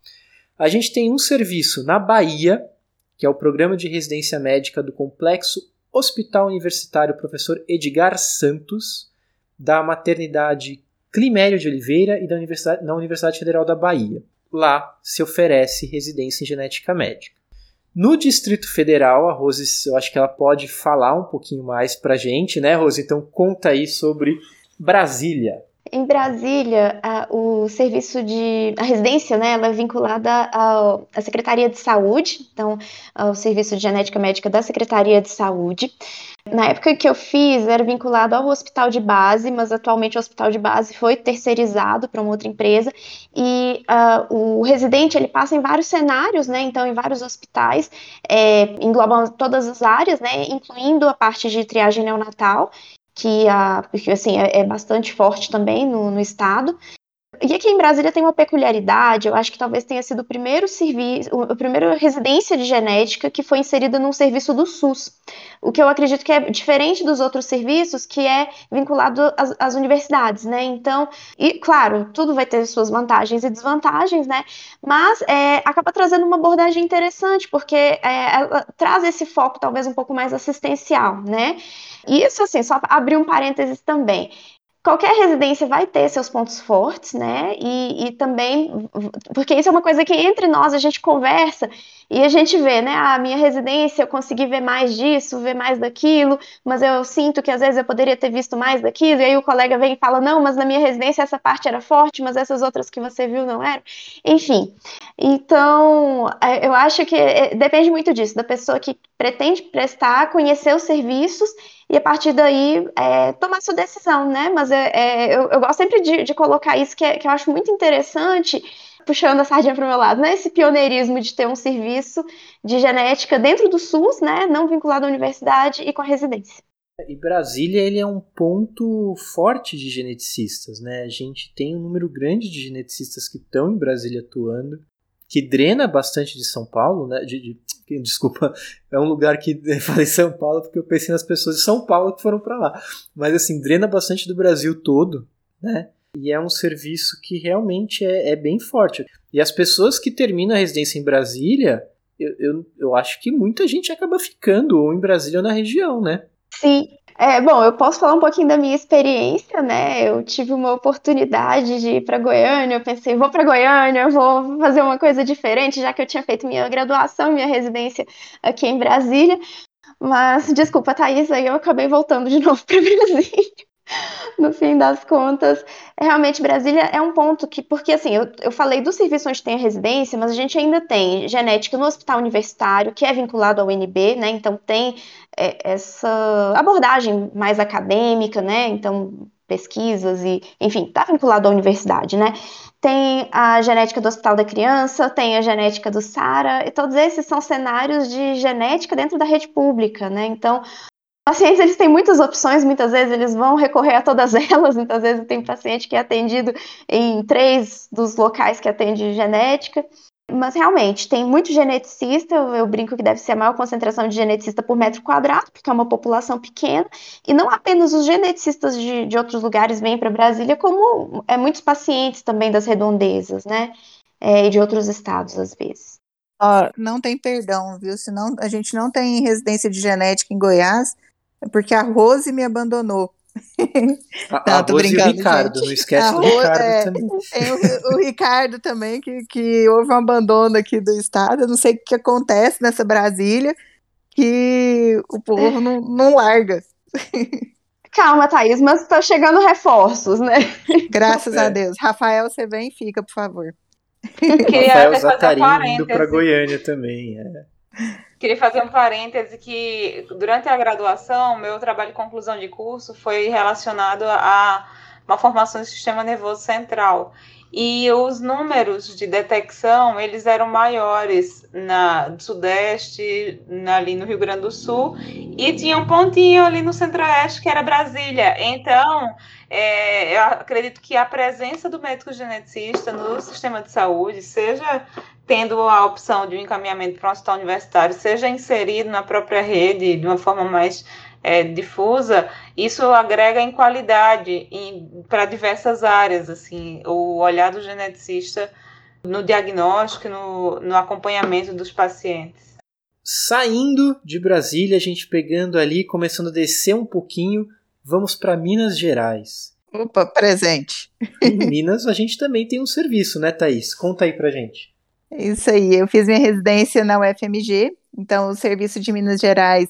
A gente tem um serviço na Bahia, que é o Programa de Residência Médica do Complexo Hospital Universitário Professor Edgar Santos, da Maternidade Climério de Oliveira e da Universidade, na Universidade Federal da Bahia. Lá se oferece residência em genética médica. No Distrito Federal, a Rose, eu acho que ela pode falar um pouquinho mais pra gente, né, Rose? Então conta aí sobre Brasília. Em Brasília, a, o serviço de. A residência, né, ela é vinculada à, Secretaria de Saúde, então, ao Serviço de Genética Médica da Secretaria de Saúde. Na época que eu fiz, era vinculado ao hospital de base, mas atualmente o hospital de base foi terceirizado para uma outra empresa. E uh, o residente ele passa em vários cenários, né? Então, em vários hospitais, é, englobam todas as áreas, né? Incluindo a parte de triagem neonatal que a, porque, assim, é, é bastante forte também no, no estado. E aqui em Brasília tem uma peculiaridade, eu acho que talvez tenha sido o primeiro serviço, a primeira residência de genética que foi inserida num serviço do SUS. O que eu acredito que é diferente dos outros serviços, que é vinculado às, às universidades, né? Então, e claro, tudo vai ter suas vantagens e desvantagens, né? Mas é, acaba trazendo uma abordagem interessante, porque é, ela traz esse foco talvez um pouco mais assistencial, né? E isso, assim, só abrir um parênteses também qualquer residência vai ter seus pontos fortes, né? E, e, também, porque isso é uma coisa que entre nós a gente conversa e a gente vê, né? A ah, minha residência eu consegui ver mais disso, ver mais daquilo, mas eu sinto que às vezes eu poderia ter visto mais daquilo, e aí o colega vem e fala: não, mas na minha residência essa parte era forte, mas essas outras que você viu não eram. Enfim, então é, eu acho que é, depende muito disso, da pessoa que pretende prestar, conhecer os serviços e a partir daí é, tomar sua decisão, né? Mas é, é, eu, eu, gosto sempre de, de colocar isso que, é, que eu acho muito interessante, puxando a sardinha para o meu lado, né? Esse pioneirismo de ter um serviço de genética dentro do SUS, né? Não vinculado à universidade e com a residência. E Brasília ele é um ponto forte de geneticistas, né? A gente tem um número grande de geneticistas que estão em Brasília atuando que drena bastante de São Paulo, né? De, de, [laughs] desculpa, é um lugar que [laughs] eu falei São Paulo porque eu pensei nas pessoas de São Paulo que foram para lá. Mas assim, drena bastante do Brasil todo, né? E é um serviço que realmente é, é bem forte. E as pessoas que terminam a residência em Brasília, eu, eu, eu acho que muita gente acaba ficando ou em Brasília ou na região, né? Sim, é, bom, eu posso falar um pouquinho da minha experiência, né? Eu tive uma oportunidade de ir para Goiânia, eu pensei, vou para Goiânia, vou fazer uma coisa diferente, já que eu tinha feito minha graduação, minha residência aqui em Brasília. Mas, desculpa, Thaís, aí eu acabei voltando de [laughs] novo para Brasília [laughs] no fim das contas, realmente Brasília é um ponto que, porque assim, eu, eu falei do serviço onde tem a residência, mas a gente ainda tem genética no hospital universitário, que é vinculado ao UNB, né? Então tem é, essa abordagem mais acadêmica, né? Então pesquisas e, enfim, está vinculado à universidade, né? Tem a genética do Hospital da Criança, tem a genética do SARA, e todos esses são cenários de genética dentro da rede pública, né? Então, pacientes eles têm muitas opções, muitas vezes eles vão recorrer a todas [laughs] elas, muitas vezes tem paciente que é atendido em três dos locais que atende genética. Mas realmente, tem muito geneticista, eu, eu, brinco que deve ser a maior concentração de geneticista por metro quadrado, porque é uma população pequena, e não apenas os geneticistas de, de outros lugares vêm para Brasília, como é, muitos pacientes também das redondezas, né? É, e de outros estados, às vezes. Não tem perdão, viu? Senão a gente não tem residência de genética em Goiás, porque a Rose me abandonou. A, não, a tô Rose brincando, e o Ricardo, gente. não esquece a do Rose, Ricardo é, também. Tem o, o, Ricardo também, que, que houve um abandono aqui do estado. Eu não sei o que acontece nessa Brasília, que o povo não, não larga. [laughs] Calma, Thaís, mas tá chegando reforços, né? Graças é. a Deus. Rafael, você vem e fica, por favor. Rafael Zacarim indo para Goiânia também. É. Queria fazer um parêntese que durante a graduação, meu trabalho de conclusão de curso foi relacionado a uma formação do sistema nervoso central. E os números de detecção, eles eram maiores na Sudeste, na, ali no Rio Grande do Sul, e tinha um pontinho ali no Centro-Oeste, que era Brasília. Então, é, eu acredito que a presença do médico geneticista no sistema de saúde, seja tendo a opção de um encaminhamento para um hospital universitário, seja inserido na própria rede de uma forma mais é, difusa, isso agrega em qualidade para diversas áreas, assim, o olhar do geneticista no diagnóstico, no, no acompanhamento dos pacientes. Saindo de Brasília, a gente pegando ali, começando a descer um pouquinho, vamos para Minas Gerais. Opa, presente. Em Minas a gente também tem um serviço, né, Thaís? Conta aí pra gente. Isso aí, eu fiz minha residência na UFMG, então o serviço de Minas Gerais,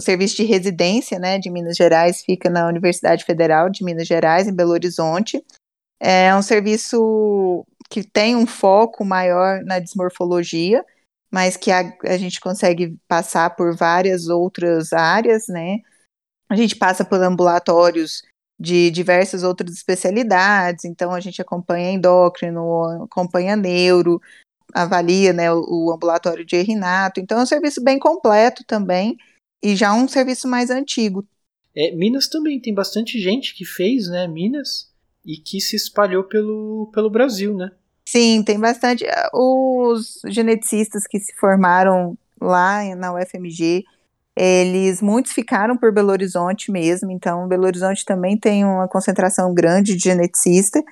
o serviço de residência, né, de Minas Gerais fica na Universidade Federal de Minas Gerais, em Belo Horizonte. É um serviço que tem um foco maior na dismorfologia, mas que a, a gente consegue passar por várias outras áreas, né? A gente passa por ambulatórios de diversas outras especialidades, então a gente acompanha endócrino, acompanha neuro, avalia né, o, o ambulatório de Rinato. Então é um serviço bem completo também e já um serviço mais antigo. É, Minas também tem bastante gente que fez, né, Minas, e que se espalhou pelo, pelo Brasil, né? Sim, tem bastante. Os geneticistas que se formaram lá na UFMG, eles muitos ficaram por Belo Horizonte mesmo, então Belo Horizonte também tem uma concentração grande de geneticista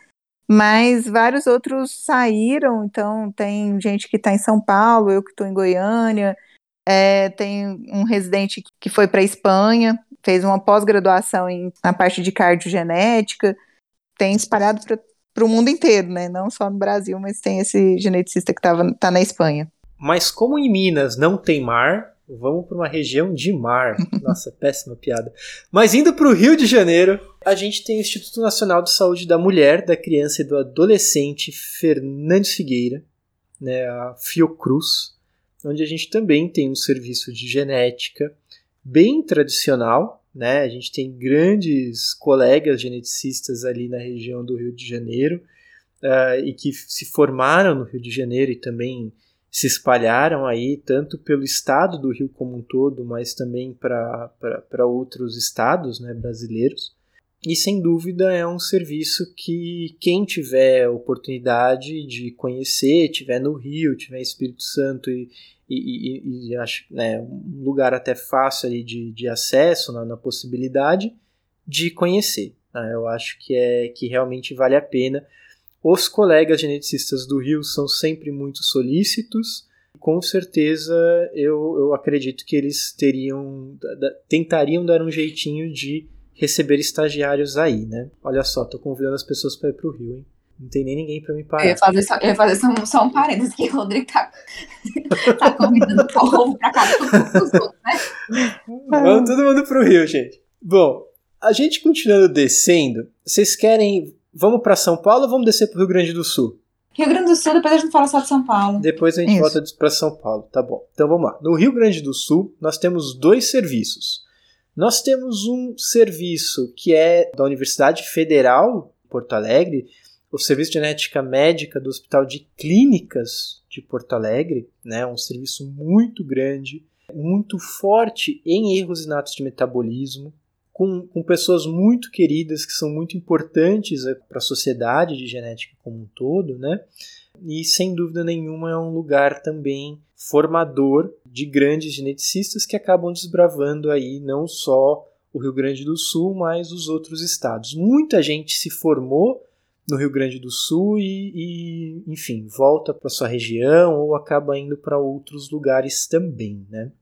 mas vários outros saíram, então tem gente que está em São Paulo, eu que estou em Goiânia, é, tem um residente que foi para a Espanha, fez uma pós-graduação na parte de cardiogenética, tem espalhado para o mundo inteiro, né? Não só no Brasil, mas tem esse geneticista que está na Espanha. Mas como em Minas não tem mar, Vamos para uma região de mar. [laughs] Nossa, péssima piada. Mas indo para o Rio de Janeiro, a gente tem o Instituto Nacional de Saúde da Mulher, da Criança e do Adolescente Fernandes Figueira, né, a Fiocruz, onde a gente também tem um serviço de genética bem tradicional. Né? A gente tem grandes colegas geneticistas ali na região do Rio de Janeiro uh, e que se formaram no Rio de Janeiro e também se espalharam aí tanto pelo estado do Rio como um todo, mas também para outros estados né, brasileiros. E sem dúvida é um serviço que quem tiver oportunidade de conhecer, tiver no Rio, tiver Espírito Santo e, e, e, e acho né, um lugar até fácil ali de, de acesso na, na possibilidade de conhecer. Né? Eu acho que é que realmente vale a pena os colegas geneticistas do Rio são sempre muito solícitos. Com certeza, eu, eu acredito que eles teriam, tentariam dar um jeitinho de receber estagiários aí, né? Olha só, tô convidando as pessoas para ir pro Rio, hein? Não tem nem ninguém para me parar. Eu ia fazer só, ia fazer só, só um parênteses que o Rodrigo tá, [laughs] tá convidando o povo para casa dos outros, né? Vamos todo mundo pro Rio, gente. Bom, a gente continuando descendo, vocês querem Vamos para São Paulo ou vamos descer para o Rio Grande do Sul? Rio Grande do Sul, depois a gente fala só de São Paulo. Depois a gente Isso. volta para São Paulo, tá bom. Então vamos lá. No Rio Grande do Sul, nós temos dois serviços. Nós temos um serviço que é da Universidade Federal de Porto Alegre, o Serviço de Genética Médica do Hospital de Clínicas de Porto Alegre, né, um serviço muito grande, muito forte em erros inatos de metabolismo, com, com pessoas muito queridas que são muito importantes é, para a sociedade de genética como um todo, né? E sem dúvida nenhuma é um lugar também formador de grandes geneticistas que acabam desbravando aí não só o Rio Grande do Sul, mas os outros estados. Muita gente se formou no Rio Grande do Sul e, e enfim, volta para sua região ou acaba indo para outros lugares também, né?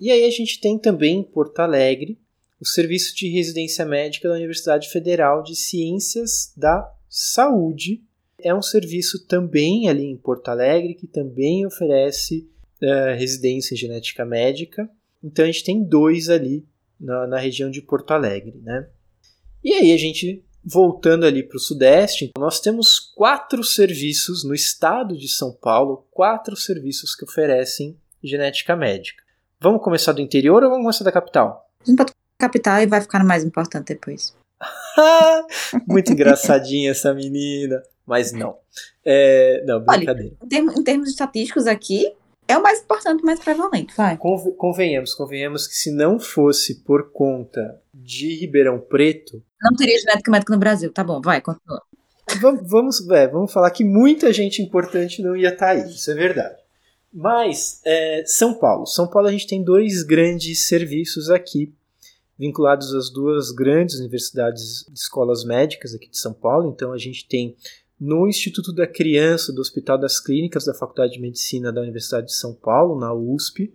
E aí a gente tem também Porto Alegre o Serviço de Residência Médica da Universidade Federal de Ciências da Saúde. É um serviço também ali em Porto Alegre que também oferece uh, residência em genética médica. Então a gente tem dois ali na, na região de Porto Alegre, né? E aí a gente voltando ali para o Sudeste, nós temos quatro serviços no estado de São Paulo, quatro serviços que oferecem genética médica. Vamos começar do interior ou vamos começar da capital? Vamos capital e vai ficar mais importante depois. [laughs] Muito engraçadinha essa menina. Mas não. É, não, brincadeira. Olha, em, termos, em termos estatísticos aqui, é o mais importante, mais prevalente, vai. Convenhamos, convenhamos que se não fosse por conta de Ribeirão Preto. Não teria genética médica no Brasil. Tá bom, vai, continua. Vamos, vamos, é, vamos falar que muita gente importante não ia estar tá aí, isso é verdade. Mas é, São Paulo. São Paulo a gente tem dois grandes serviços aqui vinculados às duas grandes universidades de escolas médicas aqui de São Paulo. Então a gente tem no Instituto da Criança do Hospital das Clínicas da Faculdade de Medicina da Universidade de São Paulo, na USP,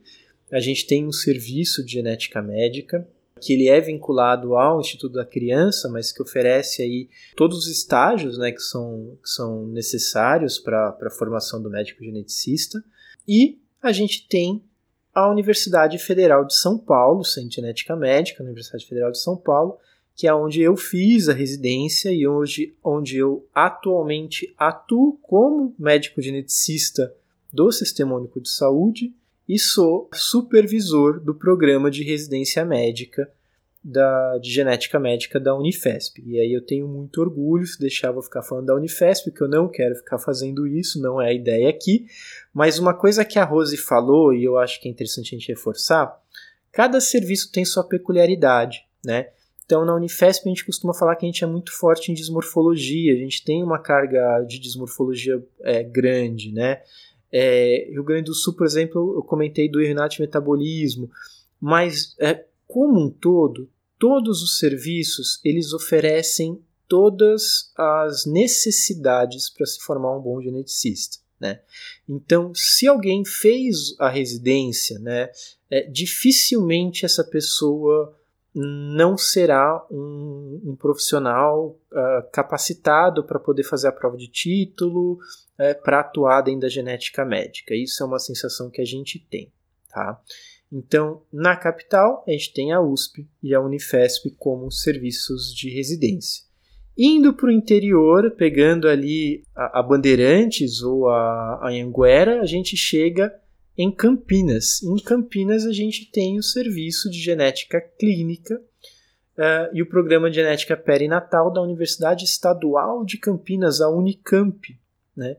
a gente tem um serviço de genética médica que ele é vinculado ao Instituto da Criança, mas que oferece aí todos os estágios né, que, são, que são necessários para a formação do médico geneticista. E a gente tem a Universidade Federal de São Paulo, de Genética Médica, Universidade Federal de São Paulo, que é onde eu fiz a residência e hoje onde eu atualmente atuo como médico geneticista do Sistema Único de Saúde e sou supervisor do programa de residência médica da, de genética médica da Unifesp. E aí eu tenho muito orgulho, se deixar vou ficar falando da Unifesp, porque eu não quero ficar fazendo isso, não é a ideia aqui. Mas uma coisa que a Rose falou, e eu acho que é interessante a gente reforçar, cada serviço tem sua peculiaridade, né? Então, na Unifesp, a gente costuma falar que a gente é muito forte em desmorfologia, a gente tem uma carga de desmorfologia é, grande, né? É, Rio Grande do Sul, por exemplo, eu comentei do de metabolismo, mas é, como um todo, todos os serviços eles oferecem todas as necessidades para se formar um bom geneticista. Né? Então, se alguém fez a residência, né, é, dificilmente essa pessoa não será um, um profissional uh, capacitado para poder fazer a prova de título, é, para atuar dentro da genética médica. Isso é uma sensação que a gente tem. Tá? Então, na capital, a gente tem a USP e a Unifesp como serviços de residência. Indo para o interior, pegando ali a, Bandeirantes ou a, a Anguera, a gente chega em Campinas. Em Campinas, a gente tem o serviço de genética clínica uh, e o programa de genética perinatal da Universidade Estadual de Campinas, a Unicamp. Né?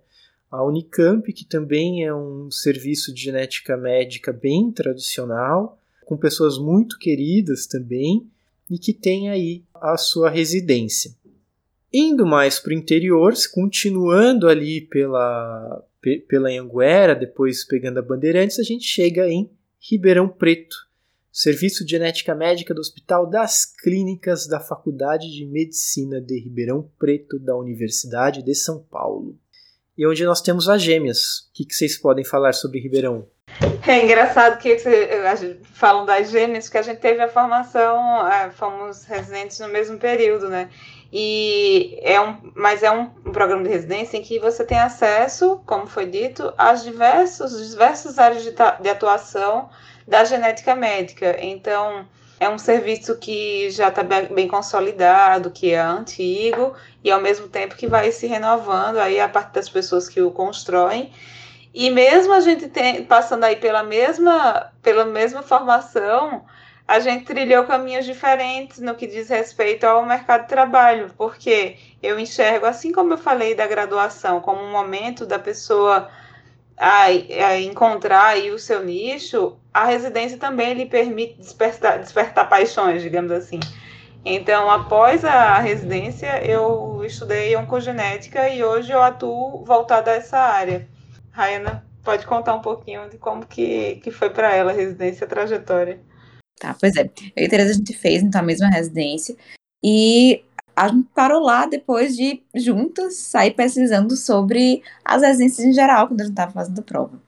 A Unicamp, que também é um serviço de genética médica bem tradicional, com pessoas muito queridas também, e que tem aí a sua residência. Indo mais para o interior, continuando ali pela, pela Anguera, depois pegando a Bandeirantes, a gente chega em Ribeirão Preto, Serviço de Genética Médica do Hospital das Clínicas da Faculdade de Medicina de Ribeirão Preto da Universidade de São Paulo e onde nós temos as gêmeas. O que, que vocês podem falar sobre Ribeirão? É engraçado que falam das gêmeas, que a gente teve a formação, é, fomos residentes no mesmo período, né? E é um, mas é um, programa de residência em que você tem acesso, como foi dito, às diversos, diversas áreas de, de atuação da genética médica. Então, é um serviço que já está bem consolidado, que é antigo, e ao mesmo tempo que vai se renovando aí a parte das pessoas que o constroem. E mesmo a gente tem, passando aí pela mesma, pela mesma formação, a gente trilhou caminhos diferentes no que diz respeito ao mercado de trabalho, porque eu enxergo, assim como eu falei da graduação, como um momento da pessoa a, a encontrar aí o seu nicho, a residência também lhe permite despertar, despertar paixões, digamos assim. Então, após a residência, eu estudei oncogenética e hoje eu atuo voltada a essa área. Rayana, pode contar um pouquinho de como que, que foi para ela a residência, a trajetória. Tá, pois é. Eu e Tereza a gente fez então a mesma residência e a gente parou lá depois de juntas sair pesquisando sobre as residências em geral quando a gente estava fazendo a prova.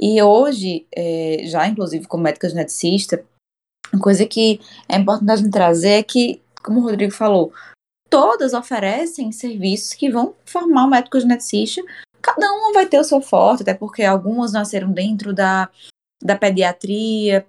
E hoje, é, já inclusive como médica geneticista, uma coisa que é importante trazer é que, como o Rodrigo falou, todas oferecem serviços que vão formar o médico geneticista. Cada uma vai ter o seu forte, até porque algumas nasceram dentro da, da pediatria,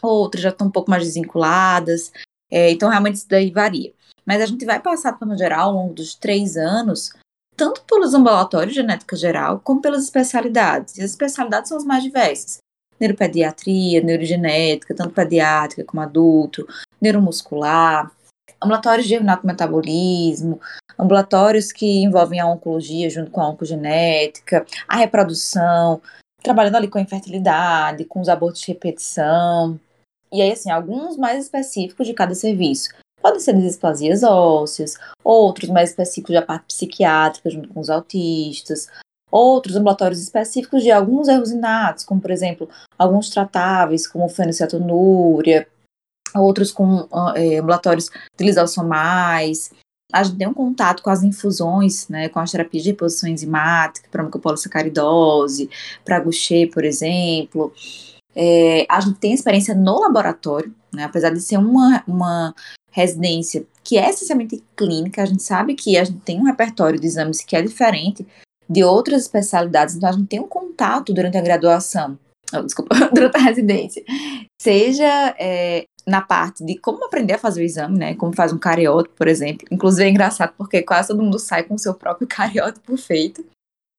outras já estão um pouco mais desvinculadas. É, então, realmente, isso daí varia. Mas a gente vai passar, de geral, ao longo dos três anos, tanto pelos ambulatórios de genética geral, como pelas especialidades. E as especialidades são as mais diversas. Neuropediatria, neurogenética, tanto pediátrica como adulto, neuromuscular, ambulatórios de metabolismo, ambulatórios que envolvem a oncologia junto com a oncogenética, a reprodução, trabalhando ali com a infertilidade, com os abortos de repetição. E aí, assim, alguns mais específicos de cada serviço. Podem ser displasias ósseas, outros mais específicos da parte psiquiátrica, junto com os autistas, outros ambulatórios específicos de alguns erros inatos, como, por exemplo, alguns tratáveis, como fenilcetonúria, outros com é, ambulatórios de lisossomais, a gente tem um contato com as infusões, né, com as terapias de reposição enzimática, para mucopolissacaridose, para Gaucher, por exemplo. É, a gente tem experiência no laboratório, né, apesar de ser uma, uma residência que é essencialmente clínica, a gente sabe que a gente tem um repertório de exames que é diferente de outras especialidades, então a gente tem um contato durante a graduação, oh, desculpa, [laughs] durante a residência, seja é, na parte de como aprender a fazer o exame, né? Como faz um cariótipo, por exemplo. Inclusive é engraçado porque quase todo mundo sai com o seu próprio [laughs] cariótipo feito.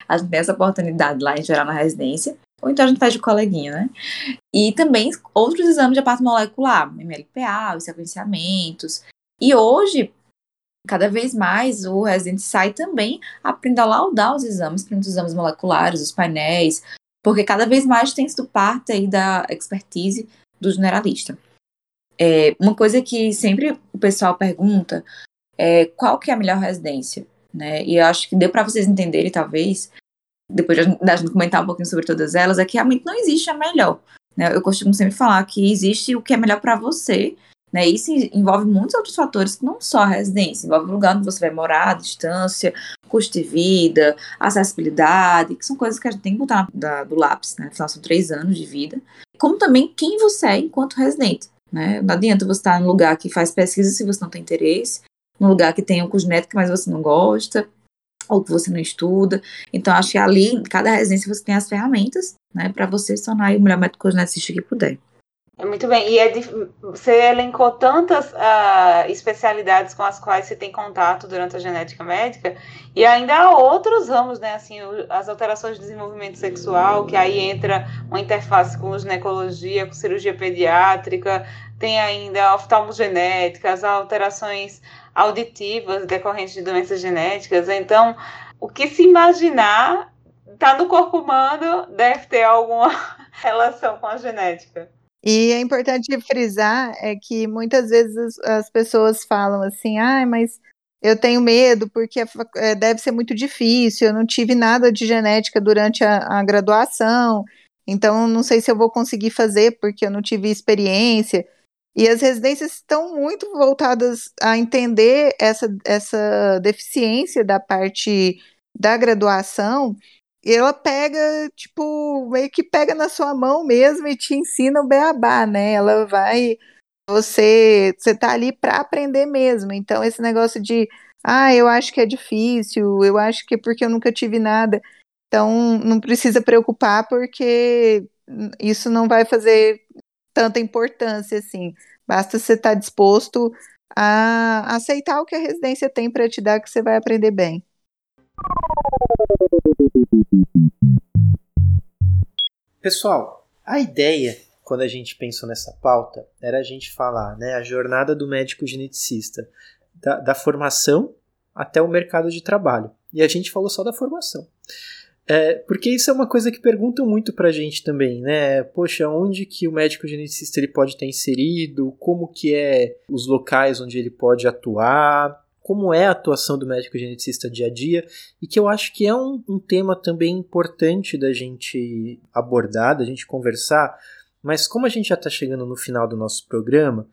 A gente tem essa oportunidade lá em geral na residência. Ou então a gente faz de coleguinha, né? E também outros exames de parte molecular, MLPA, os sequenciamentos. E hoje, cada vez mais, o residente sai também aprendendo a laudar os exames, os exames moleculares, os painéis, porque cada vez mais tem sido parte aí da expertise do generalista. É, uma coisa que sempre o pessoal pergunta é qual que é a melhor residência, né? E eu acho que deu para vocês entenderem, talvez, depois da gente comentar um pouquinho sobre todas elas, é que realmente não existe a melhor. Né? Eu costumo sempre falar que existe o que é melhor para você, né? Isso envolve muitos outros fatores que não só a residência, envolve o lugar onde você vai morar, distância, custo de vida, acessibilidade, que são coisas que a gente tem que botar da, do lápis, né? Afinal, são três anos de vida. Como também quem você é enquanto residente. Né? Não adianta você estar num lugar que faz pesquisa se você não tem interesse, num lugar que tem oncogenética, mas você não gosta, ou que você não estuda. Então, acho que ali, em cada residência, você tem as ferramentas né, para você se tornar o melhor médico geneticista que puder. Muito bem. E é de, você elencou tantas uh, especialidades com as quais você tem contato durante a genética médica, e ainda há outros ramos, né? Assim, as alterações de desenvolvimento sexual, que aí entra uma interface com ginecologia, com cirurgia pediátrica, tem ainda oftalmogenética, as alterações auditivas decorrentes de doenças genéticas. Então, o que se imaginar está no corpo humano deve ter alguma [laughs] relação com a genética. E é importante frisar é que muitas vezes as, as pessoas falam assim, ah, mas eu tenho medo porque é, deve ser muito difícil, eu não tive nada de genética durante a, a graduação, então não sei se eu vou conseguir fazer porque eu não tive experiência. E as residências estão muito voltadas a entender essa, essa deficiência da parte da graduação ela pega, tipo, meio que pega na sua mão mesmo e te ensina o beabá, né? Ela vai. Você, você tá ali para aprender mesmo. Então, esse negócio de, ah, eu acho que é difícil, eu acho que é porque eu nunca tive nada. Então, não precisa preocupar, porque isso não vai fazer tanta importância assim. Basta você estar tá disposto a aceitar o que a residência tem para te dar, que você vai aprender bem. Pessoal, a ideia quando a gente pensou nessa pauta era a gente falar, né, a jornada do médico geneticista, da, da formação até o mercado de trabalho. E a gente falou só da formação. É, porque isso é uma coisa que perguntam muito pra gente também, né? Poxa, onde que o médico geneticista ele pode estar inserido? Como que é os locais onde ele pode atuar? Como é a atuação do médico geneticista dia a dia? E que eu acho que é um, um tema também importante da gente abordar, da gente conversar. Mas como a gente já está chegando no final do nosso programa,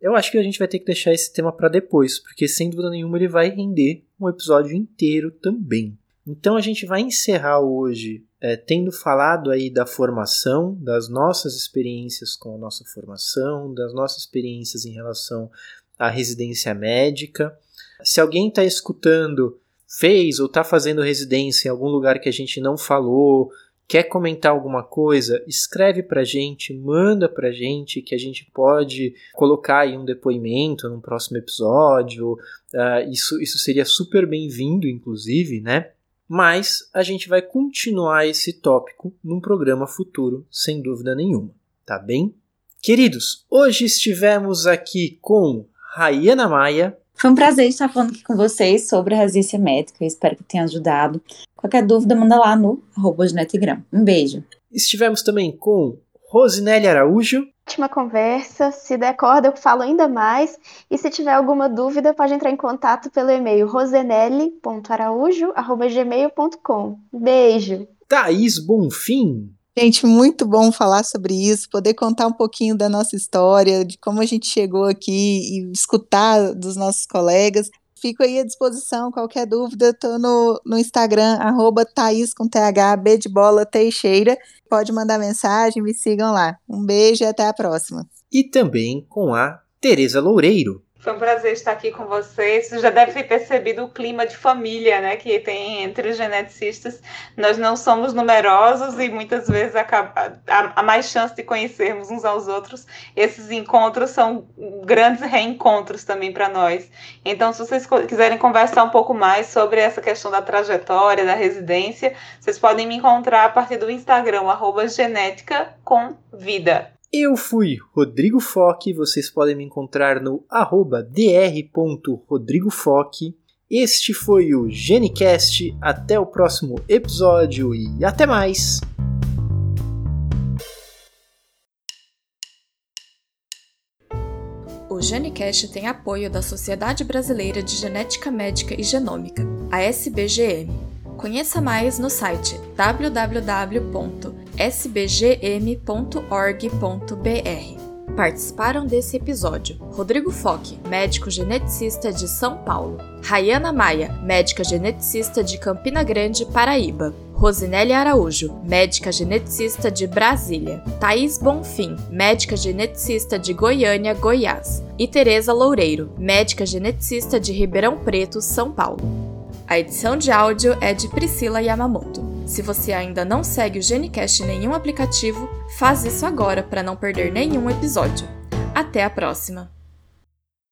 eu acho que a gente vai ter que deixar esse tema para depois, porque sem dúvida nenhuma ele vai render um episódio inteiro também. Então a gente vai encerrar hoje é, tendo falado aí da formação, das nossas experiências com a nossa formação, das nossas experiências em relação à residência médica. Se alguém está escutando, fez ou está fazendo residência em algum lugar que a gente não falou, quer comentar alguma coisa, escreve para a gente, manda para a gente que a gente pode colocar aí um depoimento no próximo episódio. Uh, isso, isso seria super bem-vindo, inclusive, né? mas a gente vai continuar esse tópico num programa futuro, sem dúvida nenhuma, tá bem? Queridos, hoje estivemos aqui com Rayana Maia. Foi um prazer estar falando aqui com vocês sobre a resistência médica, espero que tenha ajudado. Qualquer dúvida, manda lá no arroba Um beijo. Estivemos também com Rosinelli Araújo ótima conversa. Se der corda, eu falo ainda mais. E se tiver alguma dúvida, pode entrar em contato pelo e-mail rosenelli.araújo.gmail.com. Beijo. Thaís Bonfim. Gente, muito bom falar sobre isso, poder contar um pouquinho da nossa história, de como a gente chegou aqui e escutar dos nossos colegas. Fico aí à disposição, qualquer dúvida, estou no, no Instagram, arroba Thaís com TH, B de bola, Teixeira. Pode mandar mensagem, me sigam lá. Um beijo e até a próxima. E também com a Tereza Loureiro. Foi um prazer estar aqui com vocês. Você já deve ter percebido o clima de família né, que tem entre os geneticistas. Nós não somos numerosos e muitas vezes há mais chance de conhecermos uns aos outros. Esses encontros são grandes reencontros também para nós. Então, se vocês quiserem conversar um pouco mais sobre essa questão da trajetória, da residência, vocês podem me encontrar a partir do Instagram, arroba genética com vida. Eu fui Rodrigo Foque, vocês podem me encontrar no arroba dr.rodrigofoque. Este foi o Genicast, até o próximo episódio e até mais! O Genicast tem apoio da Sociedade Brasileira de Genética Médica e Genômica, a SBGM. Conheça mais no site www sbgm.org.br. Participaram desse episódio Rodrigo Foque, médico geneticista de São Paulo, Rayana Maia, médica geneticista de Campina Grande, Paraíba, Rosinelli Araújo, médica geneticista de Brasília, Thaís Bonfim, médica geneticista de Goiânia, Goiás, e Tereza Loureiro, médica geneticista de Ribeirão Preto, São Paulo. A edição de áudio é de Priscila Yamamoto. Se você ainda não segue o Genicast em nenhum aplicativo, faz isso agora para não perder nenhum episódio. Até a próxima!